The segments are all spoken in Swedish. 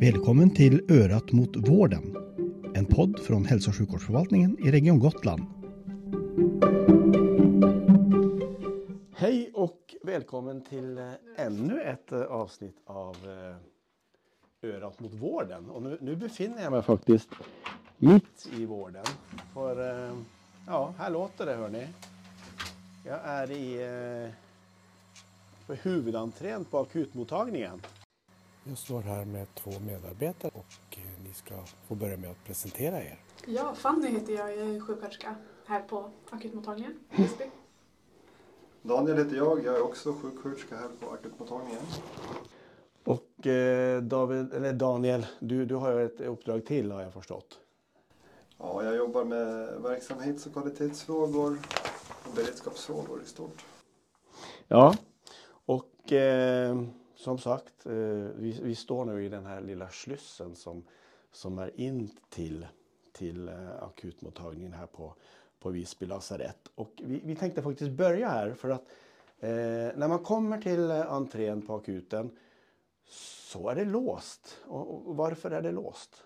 Välkommen till Örat mot vården. En podd från Hälso och sjukvårdsförvaltningen i Region Gotland. Hej och välkommen till eh, ännu ett eh, avsnitt av eh, Örat mot vården. Och nu, nu befinner jag mig faktiskt mitt i vården. För ja, här låter det hörni. Jag är i på huvudentrén på akutmottagningen. Jag står här med två medarbetare och eh, ni ska få börja med att presentera er. Ja, Fanny heter jag. Jag är sjuksköterska här på akutmottagningen Visby. Daniel heter jag. Jag är också sjuksköterska här på akutmottagningen. Och eh, David, eller Daniel, du, du har ett uppdrag till har jag förstått. Ja, jag jobbar med verksamhets och kvalitetsfrågor och beredskapsfrågor i stort. Ja, och eh, som sagt, eh, vi, vi, står nu i den här lilla slussen som, som är in till, till eh, akutmottagningen här på, på Visby lasarett. Och vi, vi tänkte faktiskt börja här för att eh, när man kommer till eh, entrén på akuten så är det låst. Och, och varför är det låst?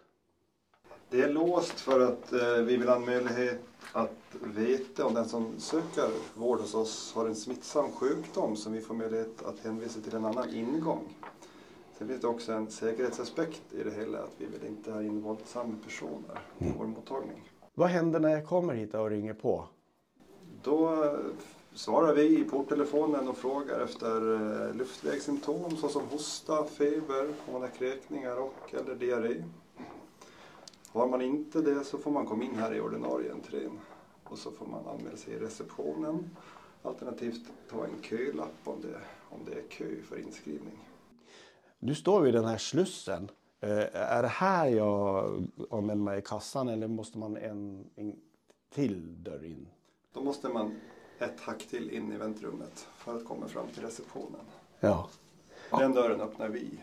Det är låst för att eh, vi vill ha möjlighet att veta om den som söker vård hos oss har en smittsam sjukdom som vi får möjlighet att hänvisa till en annan ingång. Sen finns det också en säkerhetsaspekt i det hela, att vi vill inte ha in våldsamma personer i vår mottagning. Vad händer när jag kommer hit och ringer på? Då eh, svarar vi i porttelefonen och frågar efter eh, luftvägssymptom såsom hosta, feber, om man har kräkningar och eller diarré. Har man inte det så får man komma in här i ordinarie entrén och så får man anmäla sig i receptionen alternativt ta en kölapp om det, om det är kö för inskrivning. Du står vid den här slussen. Eh, är det här jag anmäler mig i kassan eller måste man en, en till dörr in? Då måste man ett hack till in i väntrummet för att komma fram till receptionen. Ja. Den dörren öppnar vi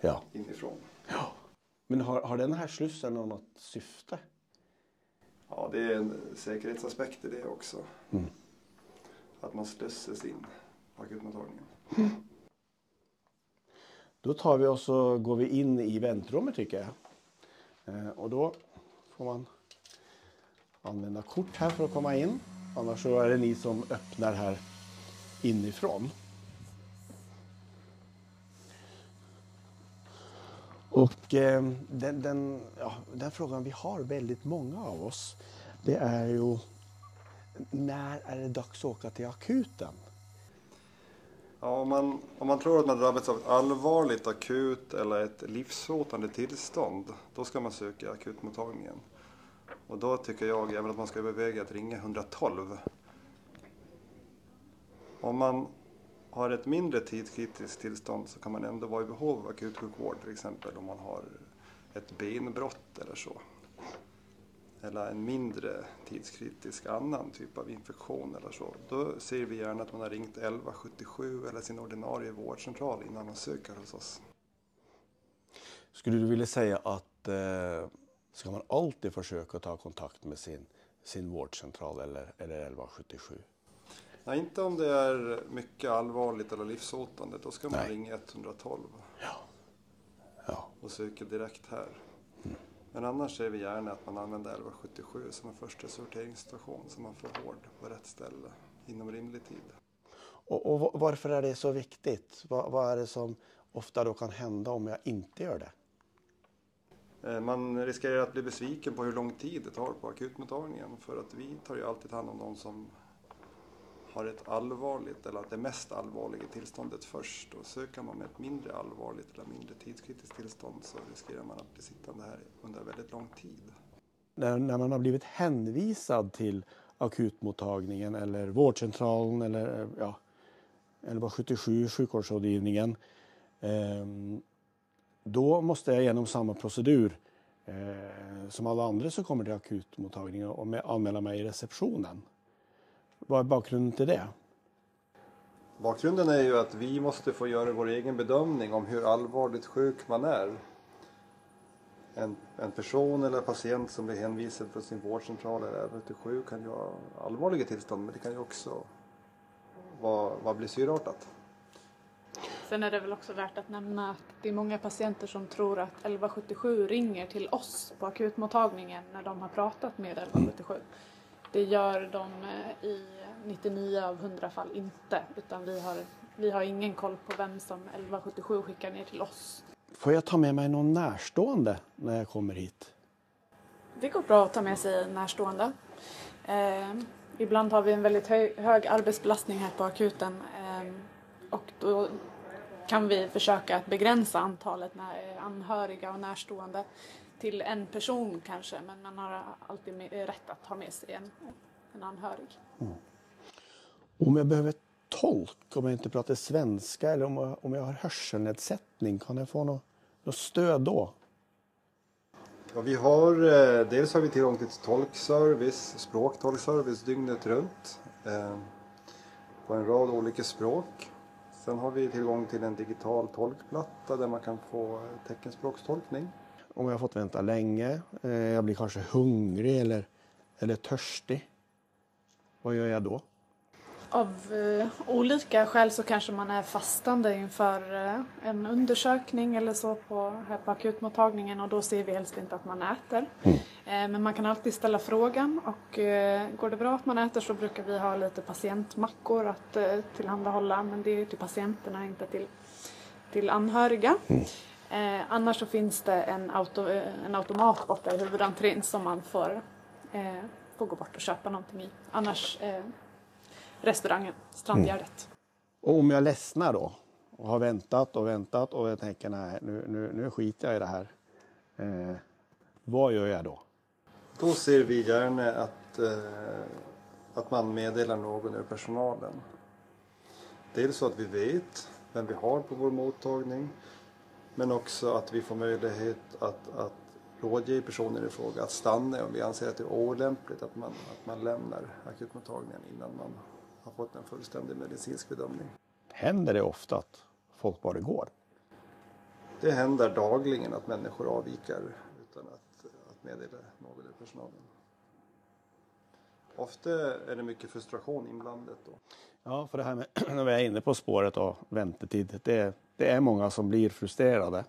ja. inifrån. Ja. Men har, har den här slussen något syfte? Ja, det är en säkerhetsaspekt i det också. Mm. Att man slussas in på akutmottagningen. Mm. Då tar vi och går vi in i väntrummet tycker jag. Eh, och då får man använda kort här för att komma in. Annars så är det ni som öppnar här inifrån. Och eh, den, den, ja, den frågan vi har väldigt många av oss det är ju när är det dags att åka till akuten? Ja, om, man, om man tror att man drabbats av ett allvarligt akut eller ett livshotande tillstånd då ska man söka akutmottagningen. Och då tycker jag även att man ska överväga att ringa 112. Om man har ett mindre tidskritiskt tillstånd så kan man ändå vara i behov av akutsjukvård till exempel om man har ett benbrott eller så. Eller en mindre tidskritisk annan typ av infektion eller så. Då ser vi gärna att man har ringt 1177 eller sin ordinarie vårdcentral innan man söker hos oss. Skulle du vilja säga att eh, ska man alltid försöka ta kontakt med sin, sin vårdcentral eller, eller 1177? Nej, inte om det är mycket allvarligt eller livshotande. Då ska man Nej. ringa 112 ja. Ja. och söka direkt här. Mm. Men annars ser vi gärna att man använder 1177 som en första sorteringsstation så man får vård på rätt ställe inom rimlig tid. Och, och varför är det så viktigt? Vad, vad, är det som ofta då kan hända om jag inte gör det? Eh, man riskerar att bli besviken på hur lång tid det tar på akutmottagningen för att vi tar ju alltid hand om någon som har ett allvarligt eller det mest allvarliga tillståndet först och söker man med ett mindre allvarligt eller mindre tidskritiskt tillstånd så riskerar man att bli sittande här under väldigt lång tid. När, när man har blivit hänvisad till akutmottagningen eller vårdcentralen eller eh, ja, 1177 sjukvårdsrådgivningen eh, då måste jag genom samma procedur eh, som alla andra som kommer till akutmottagningen och anmäla mig i receptionen. Vad är bakgrunden till det? Bakgrunden är ju att vi måste få göra vår egen bedömning om hur allvarligt sjuk man är. En, en person eller patient som blir hänvisad från sin vårdcentral eller 1177 kan ju ha allvarliga tillstånd men det kan ju också vara, vara blessyrartat. Sen är det väl också värt att nämna att det är många patienter som tror att 1177 ringer till oss på akutmottagningen när de har pratat med 1177. Det gör de eh, i 99 av 100 fall inte utan vi har, vi har ingen koll på vem som 1177 skickar ner till oss. Får jag ta med mig någon närstående när jag kommer hit? Det går bra att ta med sig närstående. Eh, ibland har vi en väldigt hög, hög arbetsbelastning här på akuten eh, och då kan vi försöka att begränsa antalet anhöriga och närstående till en person kanske men man har alltid med, rätt att ha med sig en, en anhörig. Om jag behöver tolk, om jag inte pratar svenska eller om jag, om jag har hörselnedsättning, kan jag få något, något stöd då? Ja, vi har, eh, dels har vi tillgång till tolkservice, språktolkservice dygnet runt eh, på en rad olika språk. Sen har vi tillgång till en digital tolkplatta där man kan få teckenspråkstolkning. Om jag har fått vänta länge, eh, jag blir kanske hungrig eller, eller törstig. Vad gör jag då? Av eh, olika skäl så kanske man är fastande inför eh, en undersökning eller så på, här på akutmottagningen och då ser vi helst inte att man äter. Eh, men man kan alltid ställa frågan och eh, går det bra att man äter så brukar vi ha lite patientmackor att eh, tillhandahålla men det är till patienterna, inte till, till anhöriga. Eh, annars så finns det en, auto, eh, en automat borta i huvudentrén som man får, eh, får gå bort och köpa någonting i. Annars eh, restaurangen, Strandgärdet. Och om jag ledsnar då och har väntat och väntat och jag tänker nej, nu, nu, nu skiter jag i det här. Eh, vad gör jag då? Då ser vi gärna att, eh, att man meddelar någon ur personalen. Dels så att vi vet vem vi har på vår mottagning men också att vi får möjlighet att, att rådge personen i fråga att stanna om vi anser att det är olämpligt att man, att man lämnar akutmottagningen innan man har fått en fullständig medicinsk bedömning. Händer det ofta att folk bara går? Det händer dagligen att människor avviker utan att, att meddela någon i personalen. Ofta är det mycket frustration inblandat då. Ja, för det här med när vi är inne på spåret och väntetid. Det, det är många som blir frustrerade.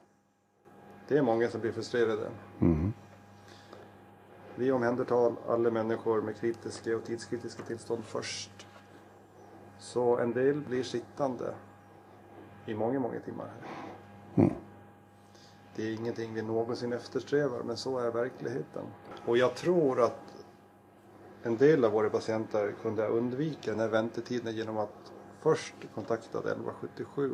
Det är många som blir frustrerade. Vi omhändertar alla människor med kritiska och tidskritiska tillstånd först. Så en del blir sittande i många, många timmar. Här. Det är ingenting vi någonsin eftersträvar, men så är verkligheten. Och jag tror att en del av våra patienter kunde undvika den här väntetiden genom att först kontakta 1177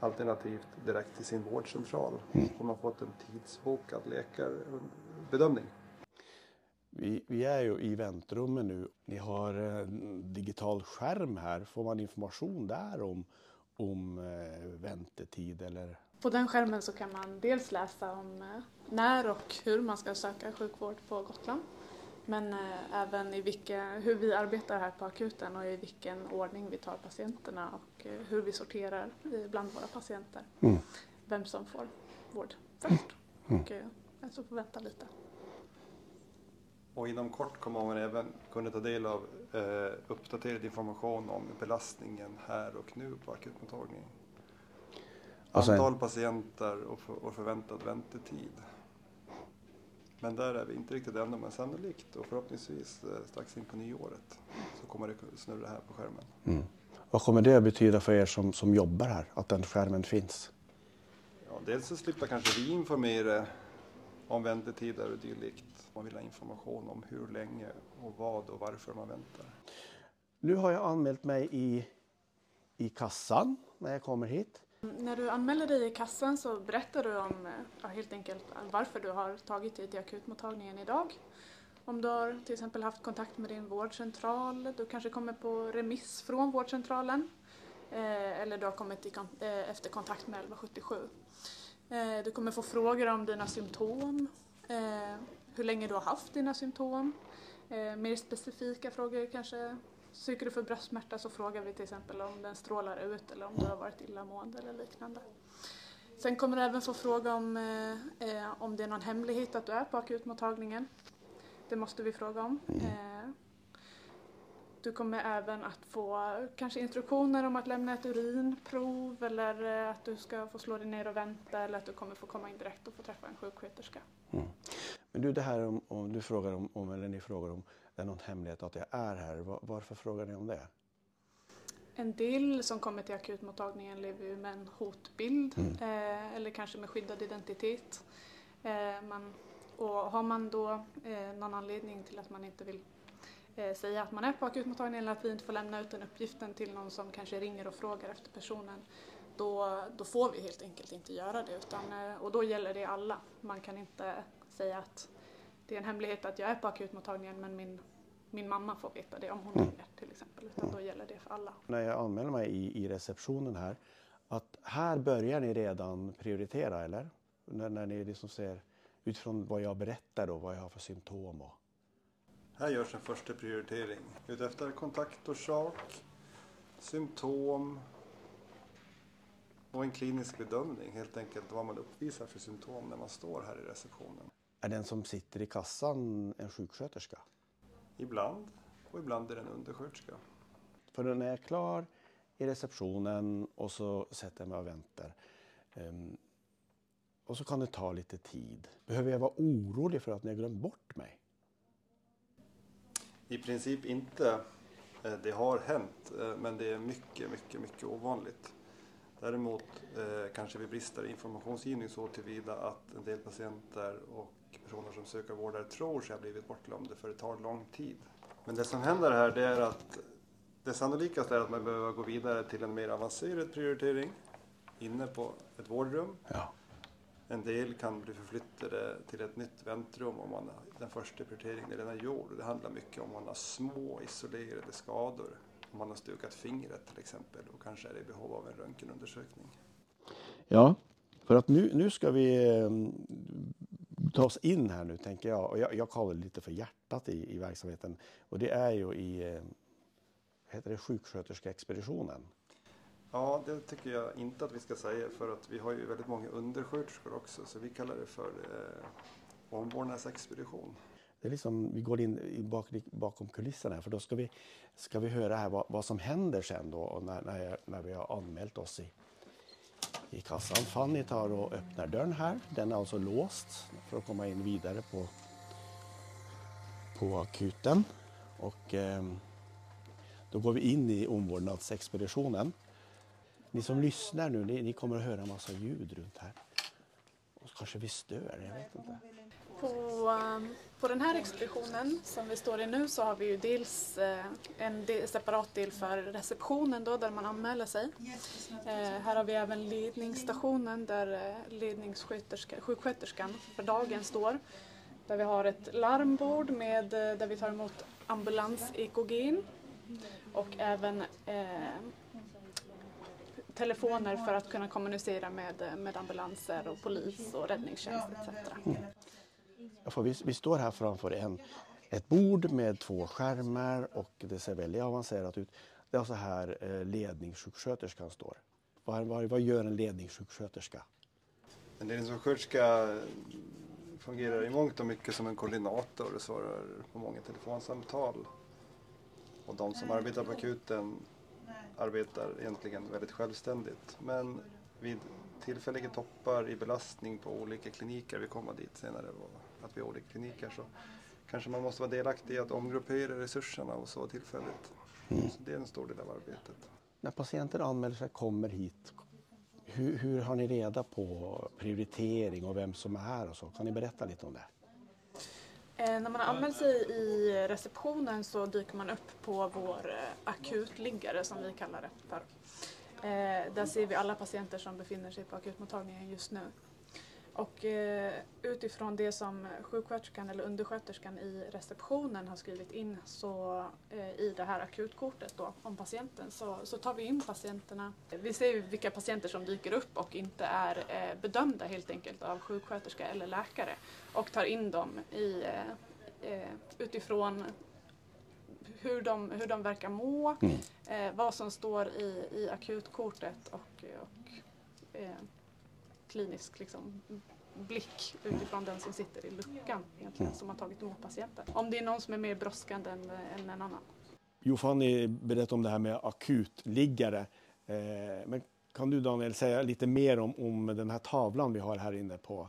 alternativt direkt till sin vårdcentral. Så man fått en tidsbokad läkarbedömning. Vi, vi är ju i väntrummet nu. Ni har en digital skärm här. Får man information där om, om eh, väntetid eller? På den skärmen så kan man dels läsa om eh, när och hur man ska söka sjukvård på Gotland. Men eh, även i vilka, hur vi arbetar här på akuten och i vilken ordning vi tar patienterna och eh, hur vi sorterar bland våra patienter. Mm. Vem som får vård först. Och eh, vem som får vänta lite. Och inom kort kommer man även kunna ta del av eh, uppdaterad information om belastningen här och nu på akutmottagningen. Alltså Antal patienter och, för, och förväntad väntetid. Men där är vi inte riktigt ännu, men sannolikt och förhoppningsvis eh, strax in på nyåret så kommer det snurra här på skärmen. Vad kommer det att betyda för er som, som jobbar här, att den skärmen finns? Ja, dels så slipper kanske vi informera om väntetider och dylikt. Man vill ha information om hur länge och vad och varför man väntar. Nu har jag anmält mig i, i kassan när jag kommer hit. När du anmäler dig i kassan så berättar du om eh, ja, helt enkelt varför du har tagit dig till akutmottagningen idag. Om du har till exempel haft kontakt med din vårdcentral, du kanske kommer på remiss från vårdcentralen eh, eller du har kommit i, kon- eh, efter kontakt med 1177. Eh, du kommer få frågor om dina symptom, eh, hur länge du har haft dina symptom, eh, mer specifika frågor kanske Söker du för bröstsmärta så frågar vi till exempel om den strålar ut eller om du har varit illamående eller liknande. Sen kommer du även få fråga om, eh, eh, om det är någon hemlighet att du är på akutmottagningen. Det måste vi fråga om. Eh, Du kommer även att få kanske instruktioner om att lämna ett urinprov eller eh, att du ska få slå dig ner och vänta eller att du kommer få komma in direkt och få träffa en sjuksköterska. Mm. Men du, det här om, om, du frågar om, om, eller ni frågar om det är någon hemlighet att jag är här. Var, varför frågar ni om det? En del som kommer till akutmottagningen lever ju med en hotbild Mm. eh, eller kanske med skyddad identitet. Eh, man, och har man då eh, någon anledning till att man inte vill eh, säga att man är på akutmottagningen eller att vi inte får lämna ut den uppgiften till någon som kanske ringer och frågar efter personen då, då får vi helt enkelt inte göra det. Utan, eh, och då gäller det alla. Man kan inte säga att det är en hemlighet att jag är på akutmottagningen men min, min mamma får veta det om hon Mm. ringer till exempel. Utan då gäller det för alla. När jag anmäler mig i, i receptionen här, att här börjar ni redan prioritera eller? När, när ni liksom ser utifrån vad jag berättar då, vad jag har för symptom och Här görs en första prioritering utefter kontaktorsak, symptom och en klinisk bedömning. Helt enkelt vad man uppvisar för symptom när man står här i receptionen. Är den som sitter i kassan en sjuksköterska? Ibland och ibland är det en undersköterska. För när jag är klar i receptionen och så sätter jag mig och väntar. ehm, och så kan det ta lite tid. Behöver jag vara orolig för att ni har glömt bort mig? I princip inte. Eh, Det har hänt eh, men det är mycket, mycket, mycket ovanligt. Däremot eh, kanske vi brister i informationsgivning så tillvida att en del patienter och personer som söker vård där tror sig ha blivit bortglömda för det tar lång tid. Men det som händer här det är att det sannolikaste är att man behöver gå vidare till en mer avancerad prioritering inne på ett vårdrum. Ja. En del kan bli förflyttade till ett nytt väntrum om man, den första prioriteringen är redan gjord. Det handlar mycket om man har små isolerade skador. Om man har stukat fingret till exempel och kanske är i behov av en röntgenundersökning. Ja, för att nu, nu ska vi eh, ta oss in här nu tänker jag. Och jag, jag kallar det lite för hjärtat i, i verksamheten. Och det är ju i eh, heter det sjuksköterskeexpeditionen. Ja, det tycker jag inte att vi ska säga för att vi har ju väldigt många undersköterskor också så vi kallar det för eh, omvårdnadsexpedition. Det är liksom, vi går in bak, bakom kulisserna här för då ska vi, ska vi höra här vad, vad som händer sen då och när, när, när vi har anmält oss i, i kassan. Fanny tar och öppnar dörren här. Den är alltså låst för att komma in vidare på, på akuten. Och eh, då går vi in i omvårdnadsexpeditionen. Ni som lyssnar nu, ni, ni kommer att höra en massa ljud runt här. Och kanske vi stör, jag vet inte. På, um, på den här expeditionen som vi står i nu så har vi ju dels eh, en del, separat del för receptionen då, där man anmäler sig. Eh, här har vi även ledningsstationen där eh, sjuksköterskan för dagen står. Där vi har ett larmbord med, eh, där vi tar emot ambulans-EKG och även eh, telefoner för att kunna kommunicera med, med ambulanser och polis och räddningstjänst etc. Mm för vi, vi står här framför en, ett bord med två skärmar och det ser väldigt avancerat ut. Det är så här eh, ledningssjuksköterskan står. Vad, vad, vad gör en ledningssjuksköterska? En ledningssjuksköterska fungerar i mångt och mycket som en koordinator och svarar på många telefonsamtal. Och de som arbetar på akuten arbetar egentligen väldigt självständigt. Men vid tillfälliga toppar i belastning på olika kliniker, vi kommer dit senare, att vi har olika kliniker, så kanske man måste vara delaktig i att omgruppera resurserna och så tillfälligt. Så det är en stor del av arbetet. När patienter anmäler sig kommer hit, hur, hur har ni reda på prioritering och vem som är här och så? Kan ni berätta lite om det? Eh, när man anmält sig i receptionen så dyker man upp på vår eh, akutliggare som vi kallar det för. Eh, där ser vi alla patienter som befinner sig på akutmottagningen just nu. Och eh, utifrån det som sjuksköterskan eller undersköterskan i receptionen har skrivit in så, eh, i det här akutkortet då, om patienten så, så tar vi in patienterna. Vi ser vilka patienter som dyker upp och inte är eh, bedömda helt enkelt av sjuksköterska eller läkare och tar in dem i, eh, eh, utifrån hur de, hur de verkar må, Mm. eh, vad som står i, i akutkortet och, och klinisk liksom, blick utifrån den som sitter i luckan egentligen, som har tagit emot patienten. Om det är någon som är mer brådskande än, än en annan. Fanny berättade om det här med akutliggare. Eh, men kan du Daniel säga lite mer om, om den här tavlan vi har här inne på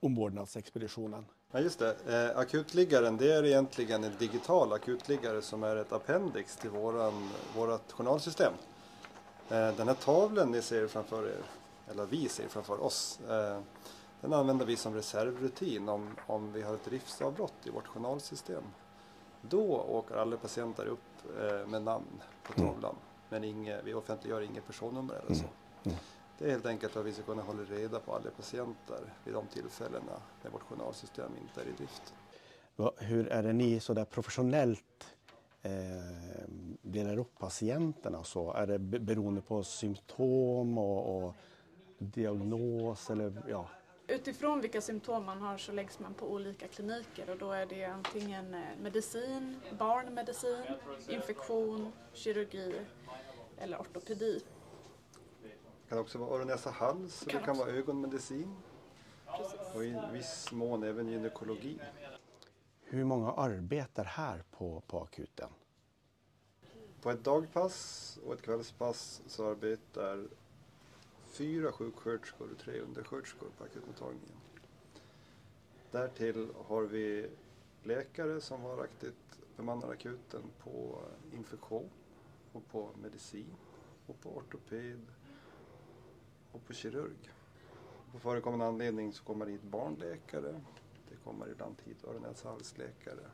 omvårdnadsexpeditionen? Ja, just det. Eh, akutliggaren det är egentligen en digital akutliggare som är ett appendix till våran, vårat journalsystem. Eh, den här tavlan ni ser framför er, eller vi ser framför oss, eh, den använder vi som reservrutin om, om vi har ett driftsavbrott i vårt journalsystem. Då åker alla patienter upp eh, med namn på mm. tavlan. Mm. Men inge, vi offentliggör inget personnummer eller så. Mm. Mm. Det är helt enkelt för att vi ska kunna hålla reda på alla patienter vid de tillfällena när vårt journalsystem inte är i drift. Hur är det ni så där professionellt eh, delar upp patienterna? Så? Är det beroende på symptom och, och diagnos? Eller, ja, Utifrån vilka symptom man har så läggs man på olika kliniker och då är det antingen eh, medicin, barnmedicin, infektion, kirurgi eller ortopedi. Det kan också vara öron, näsa, hals, kan det kan vara ögonmedicin Precis. och i viss mån även gynekologi. Hur många arbetar här på, på akuten? På ett dagpass och ett kvällspass så arbetar fyra sjuksköterskor och tre undersköterskor på akutmottagningen. Därtill har vi läkare som varaktigt bemannar akuten på infektion och på medicin och på ortoped och på kirurg. På förekommande anledning så kommer det hit barnläkare, det kommer ibland hit öron näsa halsläkare,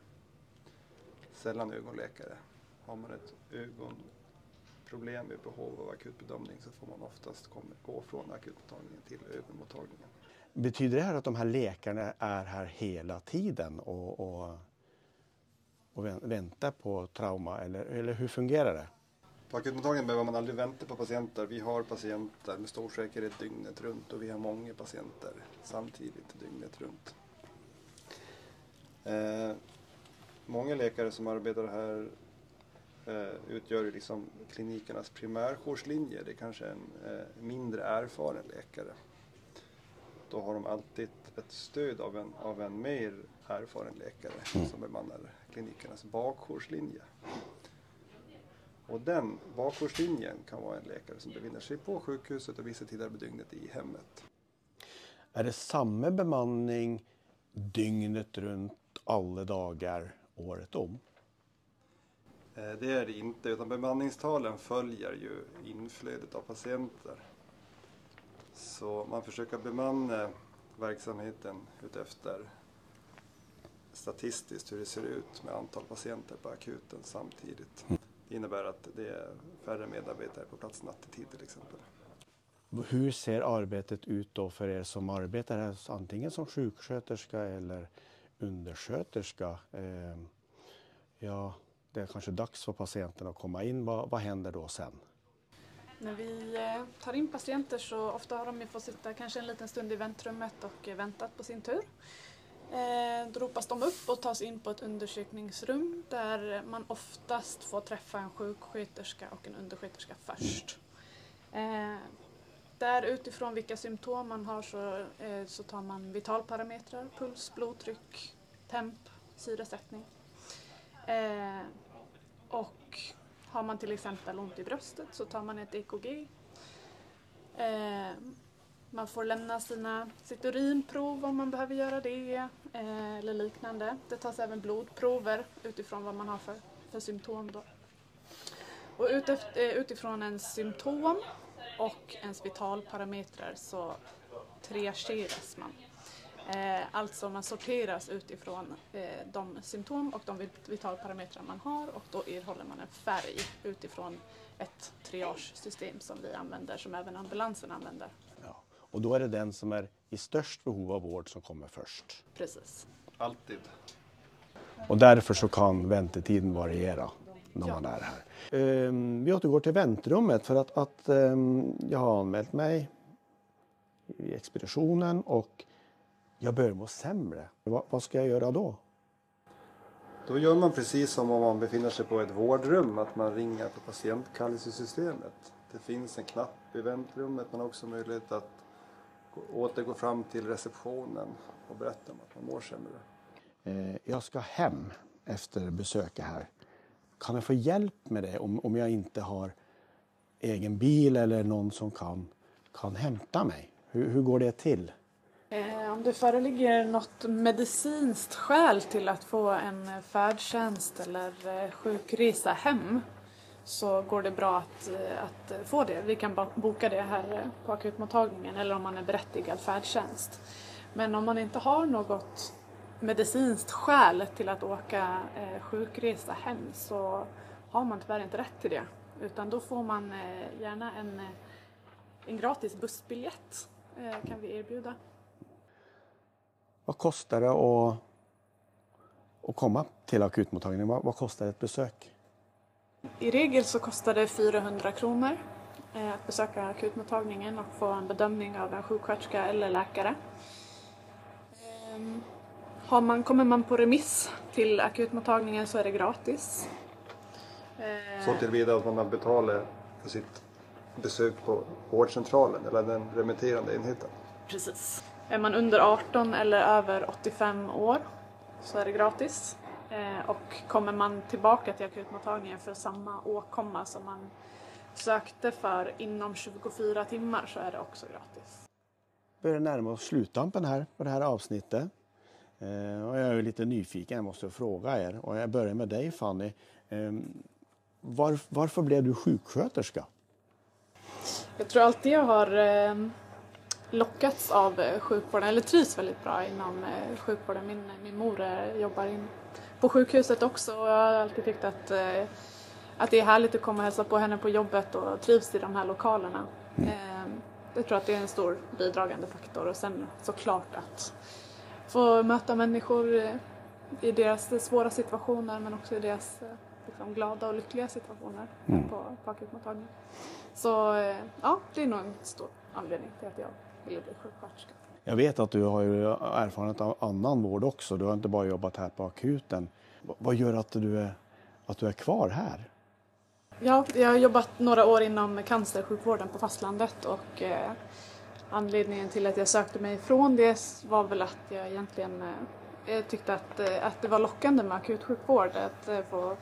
sällan ögonläkare. Har man ett ögon problem med behov av akutbedömning så får man oftast gå från akutmottagningen till ögonmottagningen. Betyder det här att de här läkarna är här hela tiden och, och, och väntar på trauma eller, eller hur fungerar det? På akutmottagningen behöver man aldrig vänta på patienter. Vi har patienter med stor säkerhet dygnet runt och vi har många patienter samtidigt dygnet runt. Eh, många läkare som arbetar här eh, utgör liksom klinikernas primärjourslinje. Det är kanske en eh, mindre erfaren läkare. Då har de alltid ett stöd av en, av en mer erfaren läkare mm. som bemannar klinikernas bakjourslinje. Och den bakjourslinjen kan vara en läkare som befinner sig på sjukhuset och vissa tider på dygnet i hemmet. Är det samma bemanning dygnet runt alla dagar året om? Eh, det är det inte, utan bemanningstalen följer ju inflödet av patienter. Så man försöker bemanna verksamheten utefter statistiskt hur det ser ut med antal patienter på akuten samtidigt. Mm. Det innebär att det är färre medarbetare på plats nattetid till exempel. Hur ser arbetet ut då för er som arbetar här, antingen som sjuksköterska eller undersköterska? Eh, ja, det är kanske dags för patienten att komma in. Vad, vad händer då sen? När vi eh, tar in patienter så ofta har de fått sitta kanske en liten stund i väntrummet och eh, väntat på sin tur. Eh, då ropas de upp och tas in på ett undersökningsrum där man oftast får träffa en sjuksköterska och en undersköterska först. Där utifrån vilka symptom man har så, så tar man vitalparametrar, puls, blodtryck, temp, syresättning. Och har man till exempel ont i bröstet så tar man ett EKG. Eh, man får lämna sina, sitt urinprov om man behöver göra det eh, eller liknande. Det tas även blodprover utifrån vad man har för, för symptom. Då. Och utefter, eh, utifrån ens symptom och ens vitalparametrar så triageras man. Eh, alltså man sorteras utifrån eh, de symptom och de vitalparametrar man har och då erhåller man en färg utifrån ett triagesystem som vi använder, som även ambulansen använder. Ja. Och då är det den som är i störst behov av vård som kommer först? Precis. Alltid. Och därför så kan väntetiden variera när man är här. Um, vi återgår till väntrummet för att, att um, jag har anmält mig i expeditionen och jag börjar må sämre. Va, vad ska jag göra då? Då gör man precis som om man befinner sig på ett vårdrum, att man ringer på patientkallelsesystemet. Det finns en knapp i väntrummet, man har också möjlighet att återgå fram till receptionen och berätta om att man mår sämre. Eh, jag ska hem efter besöket här. kan jag få hjälp med det om, om jag inte har egen bil eller någon som kan, kan hämta mig? Hur, hur går det till? Eh, om det föreligger något medicinskt skäl till att få en färdtjänst eller eh, sjukresa hem så går det bra att, eh, att eh, få det. Vi kan boka det här på akutmottagningen eller om man är berättigad färdtjänst. Men om man inte har något medicinskt skäl till att åka sjukresa hem så har man tyvärr inte rätt till det. Utan då får man gärna en, en gratis bussbiljett kan vi erbjuda. Vad kostar det att, att komma till akutmottagningen? Vad, vad kostar ett besök? I regel så kostar det 400 kronor eh, att besöka akutmottagningen och få en bedömning av en sjuksköterska eller läkare. Ehm, har man, kommer man på remiss till akutmottagningen så är det gratis. Så tillvida att man betalar för sitt besök på vårdcentralen eller den remitterande enheten? Precis. Är man under 18 eller över 85 år så är det gratis. Eh, och kommer man tillbaka till akutmottagningen för samma åkomma som man sökte för inom 24 timmar så är det också gratis. Vi börjar närma oss sluttampen här på det här avsnittet. Eh, och jag är lite nyfiken, jag måste fråga er. Och jag börjar med dig Fanny. Eh, var, varför blev du sjuksköterska? Jag tror alltid jag har eh, lockats av eh, sjukvården, eller trivs väldigt bra inom eh, sjukvården. Min, min mor eh, jobbar in på sjukhuset också och jag har alltid tyckt att, eh, att det är härligt att komma och hälsa på henne på jobbet och trivs i de här lokalerna. Mm. Eh, jag tror att det är en stor bidragande faktor och sen såklart att få möta människor eh, i deras svåra situationer men också i deras liksom, glada och lyckliga situationer mm. på, på akutmottagningen. Så ja, det är nog en stor anledning till att jag ville bli sjuksköterska. Jag vet att du har erfarenhet av annan vård också. Du har inte bara jobbat här på akuten. Vad gör att du är, att du är kvar här? Ja, jag har jobbat några år inom cancersjukvården på fastlandet och eh, anledningen till att jag sökte mig ifrån det var väl att jag egentligen eh, tyckte att, eh, att det var lockande med akutsjukvård. Att eh, få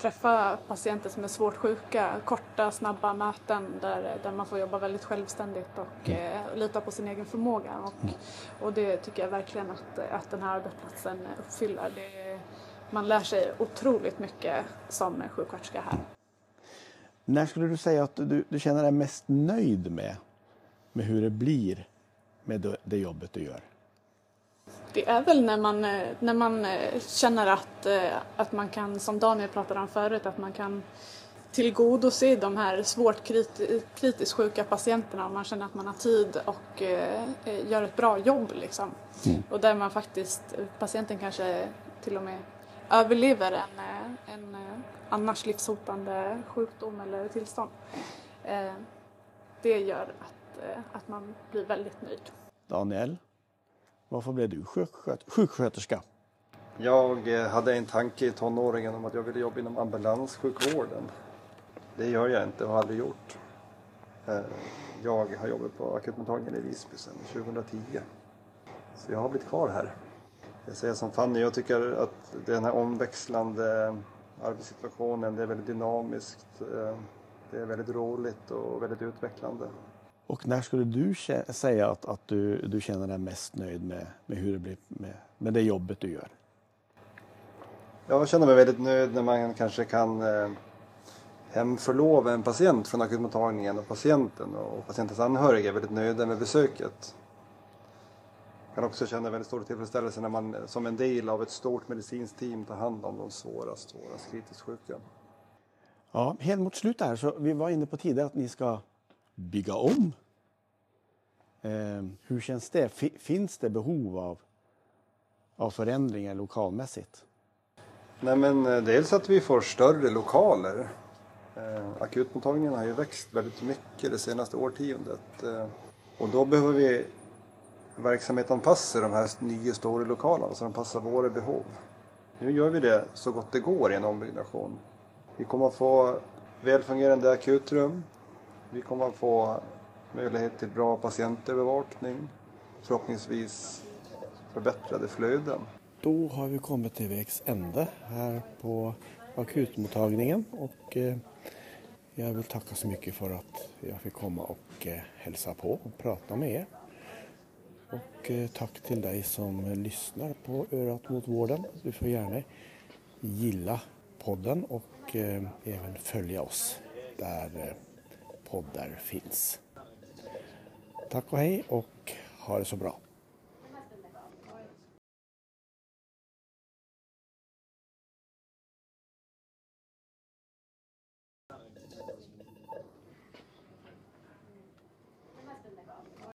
träffa patienter som är svårt sjuka, korta snabba möten där, där man får jobba väldigt självständigt och eh, lita på sin egen förmåga. Och, och det tycker jag verkligen att, att den här arbetsplatsen uppfyller. Det, man lär sig otroligt mycket som sjuksköterska här. När skulle du säga att du, du känner dig mest nöjd med, med hur det blir med det jobbet du gör? Det är väl när man, eh, när man eh, känner att, eh, att man kan, som Daniel pratade om förut, att man kan tillgodose de här svårt kritiskt sjuka patienterna och man känner att man har tid och gör ett bra jobb. Liksom. Mm. Och där man faktiskt, patienten kanske till och med överlever en, en annars livshotande sjukdom eller tillstånd. Det gör att, att man blir väldigt nöjd. Daniel? Varför blev du sjuksköterska? Jag eh, hade en tanke i tonåringen om att jag ville jobba inom ambulanssjukvården. Det gör jag inte och har aldrig gjort. Eh, jag har jobbat på akutmottagningen i Visby sedan 2010. Så jag har blivit kvar här. Jag säger som Fanny, jag tycker att den här omväxlande arbetssituationen, det är väldigt dynamiskt. Eh, det är väldigt roligt och väldigt utvecklande. Och när skulle du säga att, att du, du känner dig mest nöjd med, med hur det blir med, med det jobbet du gör? Jag känner mig väldigt nöjd när man kanske kan eh, hemförlova en patient från akutmottagningen och patienten och patientens anhöriga är väldigt nöjda med besöket. Jag kan också känna väldigt stor tillfredsställelse när man som en del av ett stort medicinskt team tar hand om de svårast, svårast kritiskt sjuka. Ja, helt mot slutet här så vi var inne på tidigare att ni ska bygga om. Eh, hur känns det? F finns det behov av, av förändringar lokalmässigt? Nej, men eh, dels att vi får större lokaler. Eh, akutmottagningen har ju växt väldigt mycket det senaste årtiondet. Eh, och då behöver vi verksamhetsanpassa de här nya stora lokalerna så de passar våra behov. Nu gör vi det så gott det går i en ombyggnation. Vi kommer att få välfungerande akutrum, vi kommer att få möjlighet till bra patientövervakning, förhoppningsvis förbättrade flöden. Då har vi kommit till vägs ände här på akutmottagningen och eh, jag vill tacka så mycket för att jag fick komma och eh, hälsa på och prata med er. Och eh, tack till dig som lyssnar på Örat mot vården. Du får gärna gilla podden och även följa oss där poddar finns. Tack och hej och ha det så bra.